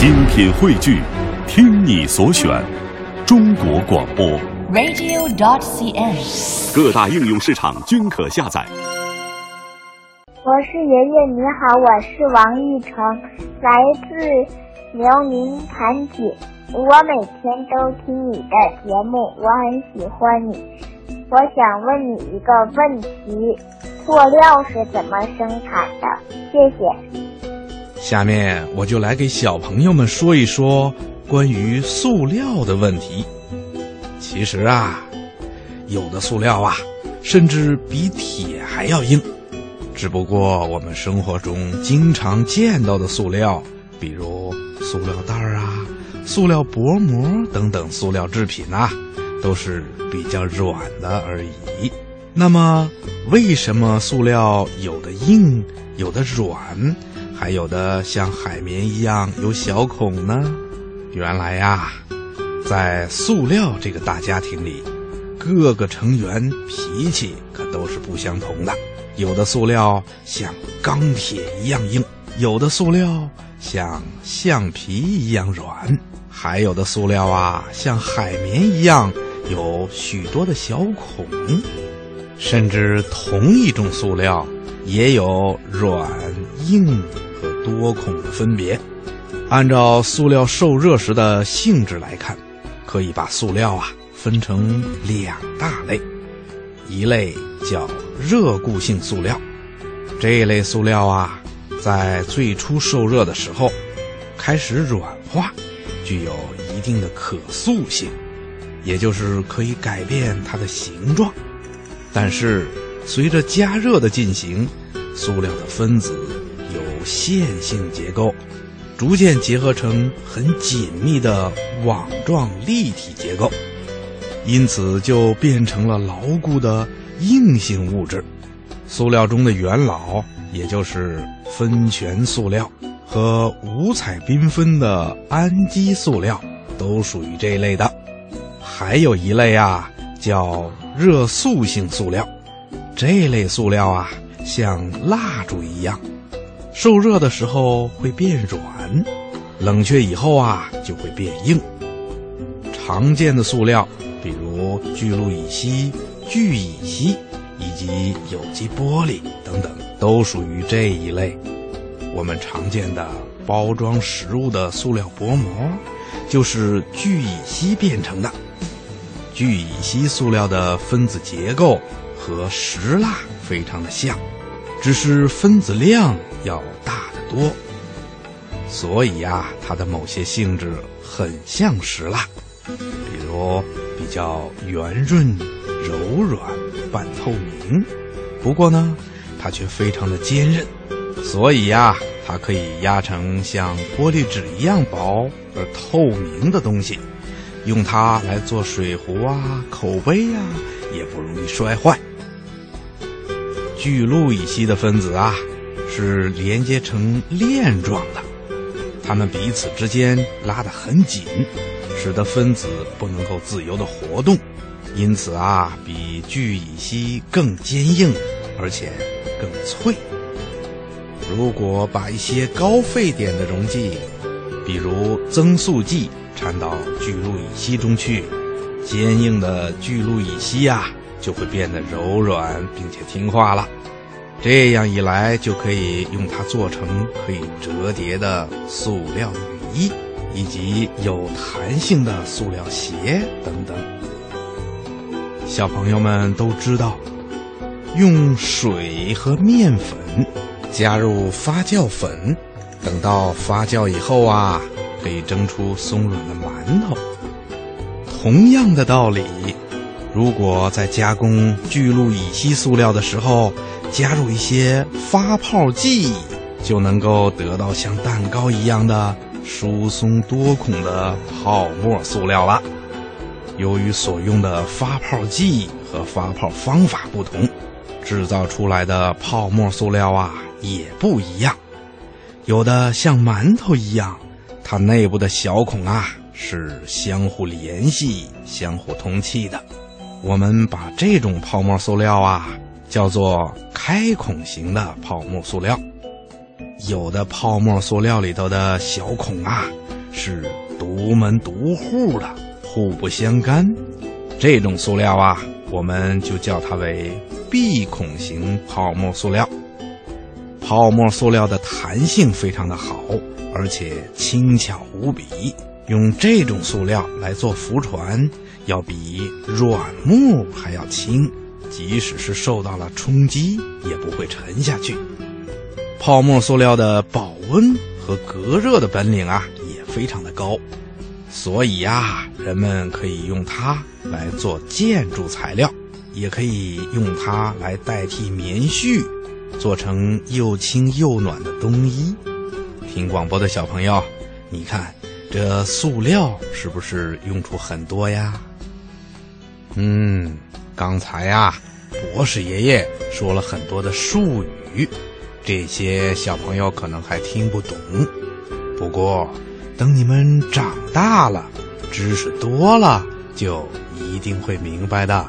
精品汇聚，听你所选，中国广播。radio.dot.cn，。各大应用市场均可下载。我是爷爷，你好，我是王玉成，来自辽宁盘锦。我每天都听你的节目，我很喜欢你。我想问你一个问题：塑料是怎么生产的？谢谢。下面我就来给小朋友们说一说关于塑料的问题。其实啊，有的塑料啊，甚至比铁还要硬。只不过我们生活中经常见到的塑料，比如塑料袋儿啊、塑料薄膜等等塑料制品啊，都是比较软的而已。那么，为什么塑料有的硬，有的软？还有的像海绵一样有小孔呢。原来呀，在塑料这个大家庭里，各个成员脾气可都是不相同的。有的塑料像钢铁一样硬，有的塑料像橡皮一样软，还有的塑料啊像海绵一样有许多的小孔。甚至同一种塑料也有软、硬。多孔的分别，按照塑料受热时的性质来看，可以把塑料啊分成两大类，一类叫热固性塑料，这类塑料啊在最初受热的时候开始软化，具有一定的可塑性，也就是可以改变它的形状，但是随着加热的进行，塑料的分子。有线性结构，逐渐结合成很紧密的网状立体结构，因此就变成了牢固的硬性物质。塑料中的元老，也就是酚醛塑料和五彩缤纷的氨基塑料，都属于这一类的。还有一类啊，叫热塑性塑料，这类塑料啊，像蜡烛一样。受热的时候会变软，冷却以后啊就会变硬。常见的塑料，比如聚氯乙烯、聚乙烯以及有机玻璃等等，都属于这一类。我们常见的包装食物的塑料薄膜，就是聚乙烯变成的。聚乙烯塑料的分子结构和石蜡非常的像。只是分子量要大得多，所以呀、它的某些性质很像石蜡，比如比较圆润、柔软、半透明。不过呢，它却非常的坚韧，所以呀、它可以压成像玻璃纸一样薄而透明的东西，用它来做水壶啊、口杯呀、也不容易摔坏。聚氯乙烯的分子啊，是连接成链状的，它们彼此之间拉得很紧，使得分子不能够自由的活动，因此啊，比聚乙烯更坚硬，而且更脆。如果把一些高沸点的溶剂，比如增塑剂掺到聚氯乙烯中去，坚硬的聚氯乙烯呀、啊。就会变得柔软并且听话了，这样一来就可以用它做成可以折叠的塑料雨衣，以及有弹性的塑料鞋等等。小朋友们都知道，用水和面粉加入发酵粉，等到发酵以后啊，可以蒸出松软的馒头。同样的道理。如果在加工聚氯乙烯塑料的时候加入一些发泡剂，就能够得到像蛋糕一样的疏松多孔的泡沫塑料了。由于所用的发泡剂和发泡方法不同，制造出来的泡沫塑料啊也不一样。有的像馒头一样，它内部的小孔啊是相互联系、相互通气的。我们把这种泡沫塑料啊叫做开孔型的泡沫塑料。有的泡沫塑料里头的小孔啊，是独门独户的，互不相干。这种塑料啊，我们就叫它为闭孔型泡沫塑料。泡沫塑料的弹性非常的好，而且轻巧无比。用这种塑料来做浮船，要比软木还要轻，即使是受到了冲击，也不会沉下去。泡沫塑料的保温和隔热的本领啊，也非常的高，所以呀，人们可以用它来做建筑材料，也可以用它来代替棉絮，做成又轻又暖的冬衣。听广播的小朋友，你看。这塑料是不是用处很多呀？嗯，刚才呀，博士爷爷说了很多的术语，这些小朋友可能还听不懂。不过，等你们长大了，知识多了，就一定会明白的。